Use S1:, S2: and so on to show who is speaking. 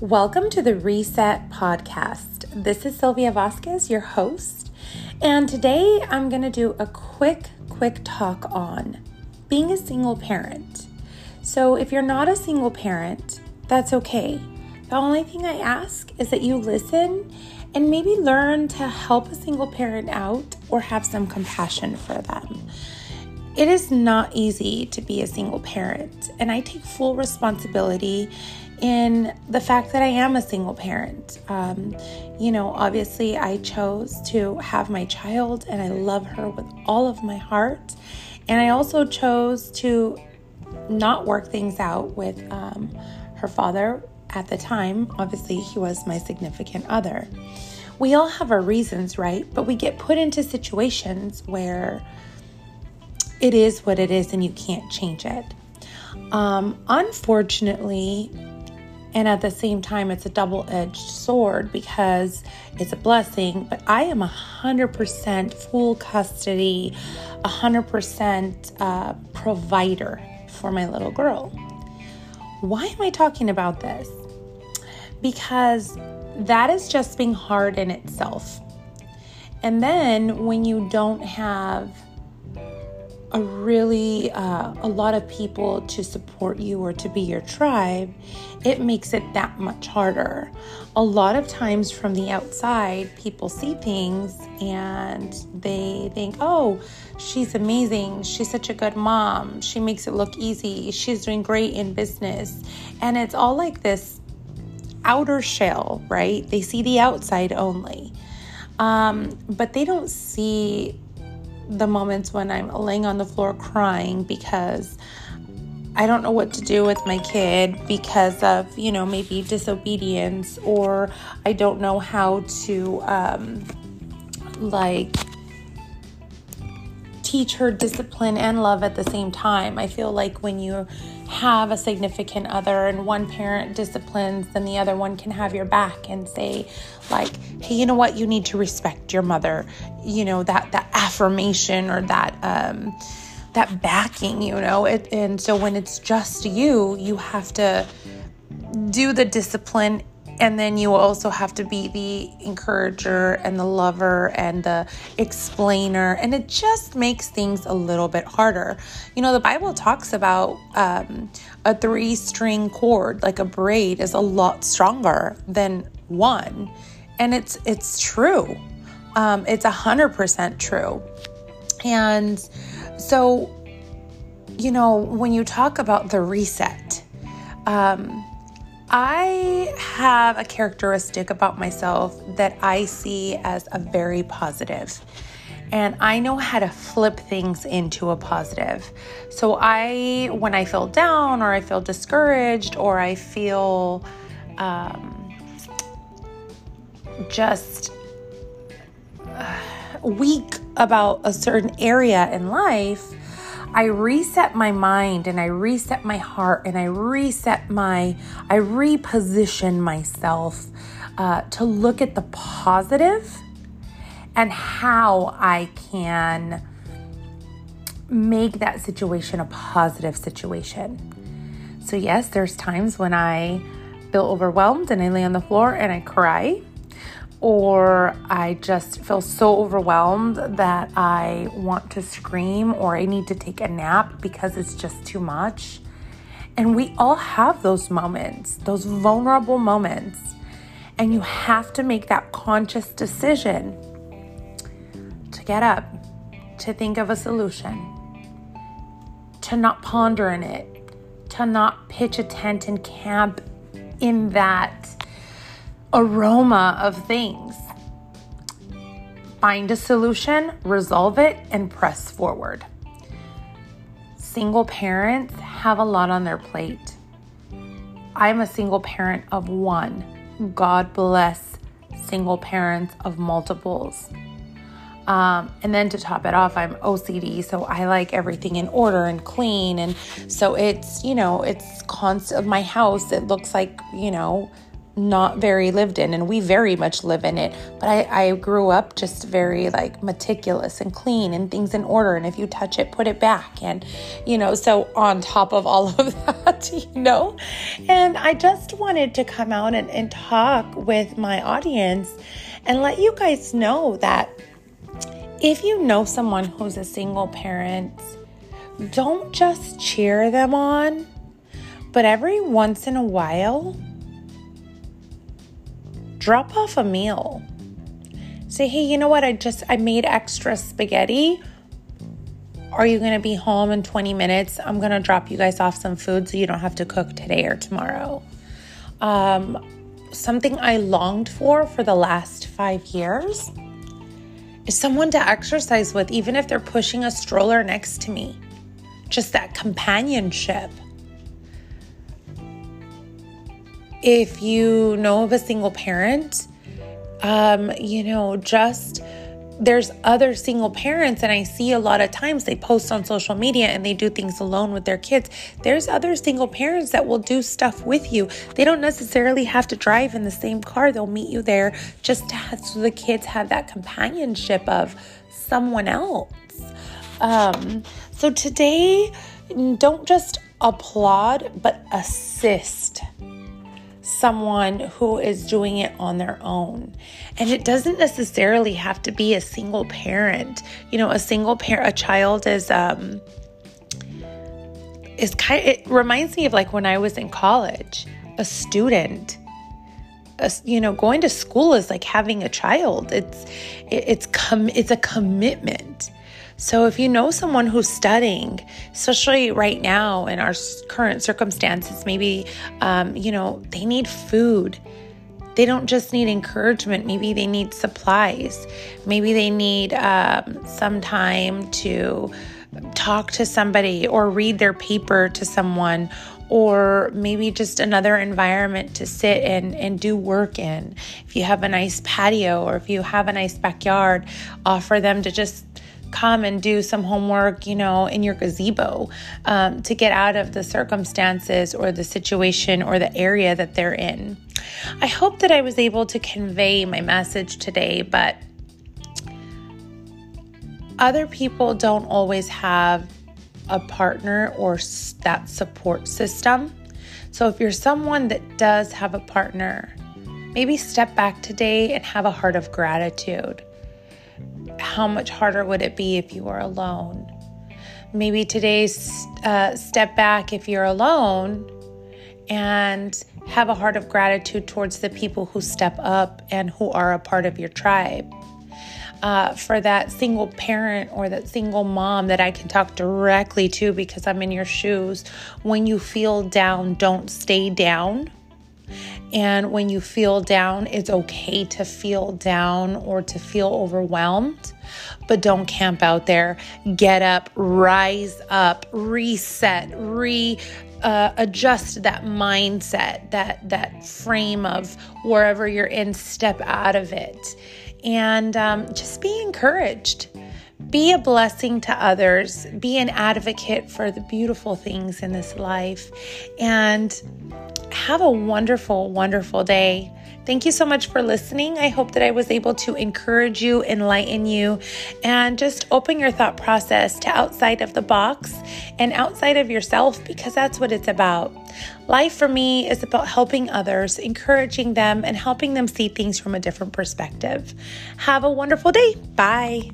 S1: Welcome to the Reset Podcast. This is Silvia Vasquez, your host, and today I'm going to do a quick, quick talk on being a single parent. So, if you're not a single parent, that's okay. The only thing I ask is that you listen and maybe learn to help a single parent out or have some compassion for them. It is not easy to be a single parent, and I take full responsibility in the fact that I am a single parent. Um, you know, obviously, I chose to have my child, and I love her with all of my heart. And I also chose to not work things out with um, her father at the time. Obviously, he was my significant other. We all have our reasons, right? But we get put into situations where it is what it is and you can't change it. Um, unfortunately, and at the same time, it's a double edged sword because it's a blessing, but I am 100% full custody, 100% uh, provider for my little girl. Why am I talking about this? Because that is just being hard in itself. And then when you don't have a really uh, a lot of people to support you or to be your tribe it makes it that much harder. A lot of times from the outside people see things and they think oh she's amazing. She's such a good mom. She makes it look easy. She's doing great in business. And it's all like this outer shell right? They see the outside only. Um, but they don't see the moments when I'm laying on the floor crying because I don't know what to do with my kid because of, you know, maybe disobedience, or I don't know how to, um, like, teach her discipline and love at the same time. I feel like when you have a significant other and one parent disciplines, then the other one can have your back and say, like, hey, you know what, you need to respect your mother. You know, that that affirmation or that um that backing, you know. It, and so when it's just you, you have to do the discipline and then you also have to be the encourager and the lover and the explainer. And it just makes things a little bit harder. You know, the Bible talks about um, a three string cord, like a braid, is a lot stronger than one. And it's, it's true. Um, it's a hundred percent true. And so, you know, when you talk about the reset, um, I have a characteristic about myself that I see as a very positive, and I know how to flip things into a positive. So I, when I feel down or I feel discouraged or I feel um, just uh, weak about a certain area in life, I reset my mind and I reset my heart and I reset my, I reposition myself uh, to look at the positive and how I can make that situation a positive situation. So, yes, there's times when I feel overwhelmed and I lay on the floor and I cry or I just feel so overwhelmed that I want to scream or I need to take a nap because it's just too much. And we all have those moments, those vulnerable moments. And you have to make that conscious decision to get up, to think of a solution, to not ponder in it, to not pitch a tent and camp in that aroma of things. Find a solution, resolve it, and press forward. Single parents have a lot on their plate. I'm a single parent of one. God bless single parents of multiples. Um, and then to top it off, I'm OCD, so I like everything in order and clean. And so it's, you know, it's constant. My house, it looks like, you know, not very lived in and we very much live in it. But I, I grew up just very like meticulous and clean and things in order and if you touch it put it back. And you know so on top of all of that you know? And i just wanted to come out and, and talk with my audience and let you guys know that if you know someone who's a single parent don't just cheer them on but every once in a while drop off a meal. Say, hey, you know what? I just I made extra spaghetti. Are you going to be home in 20 minutes? I'm going to drop you guys off some food so you don't have to cook today or tomorrow. Um, something I longed for for the last five years is someone to exercise with, even if they're pushing a stroller next to me. Just that companionship. If you know of a single parent, um, you know, just there's other single parents, and I see a lot of times they post on social media and they do things alone with their kids. There's other single parents that will do stuff with you. They don't necessarily have to drive in the same car, they'll meet you there just to have, so the kids have that companionship of someone else. Um, so today, don't just applaud, but assist someone who is doing it on their own. And it doesn't necessarily have to be a single parent. You know, a single parent, a child is um is kind of, it reminds me of like when I was in college, a student. A, you know, going to school is like having a child. It's it, it's com- it's a commitment. So, if you know someone who's studying, especially right now in our current circumstances, maybe, um, you know, they need food. They don't just need encouragement. Maybe they need supplies. Maybe they need um, some time to talk to somebody or read their paper to someone or maybe just another environment to sit in and do work in. If you have a nice patio or if you have a nice backyard, offer them to just come and do some homework, you know, in your gazebo um, to get out of the circumstances or the situation or the area that they're in. I hope that I was able to convey my message today, but other people don't always have a partner or that support system. So if you're someone that does have a partner, maybe step back today and have a heart of gratitude how much harder would it be if you were alone? Maybe today's uh, step back if you're alone and have a heart of gratitude towards the people who step up and who are a part of your tribe. Uh, for that single parent or that single mom that I can talk directly to because I'm in your shoes. When you feel down, don't stay down. And when you feel down, it's okay to feel down or to feel overwhelmed, but don't camp out there. Get up, rise up, reset, re uh, adjust that mindset, that that frame of wherever you're in. Step out of it, and um, just be encouraged. Be a blessing to others. Be an advocate for the beautiful things in this life, and have a wonderful, wonderful day. Thank you so much for listening. I hope that I was able to encourage you, enlighten you, and just open your thought process to outside of the box and outside of yourself because that's what it's about. Life for me is about helping others, encouraging them, and helping them see things from a different perspective. Have a wonderful day. Bye.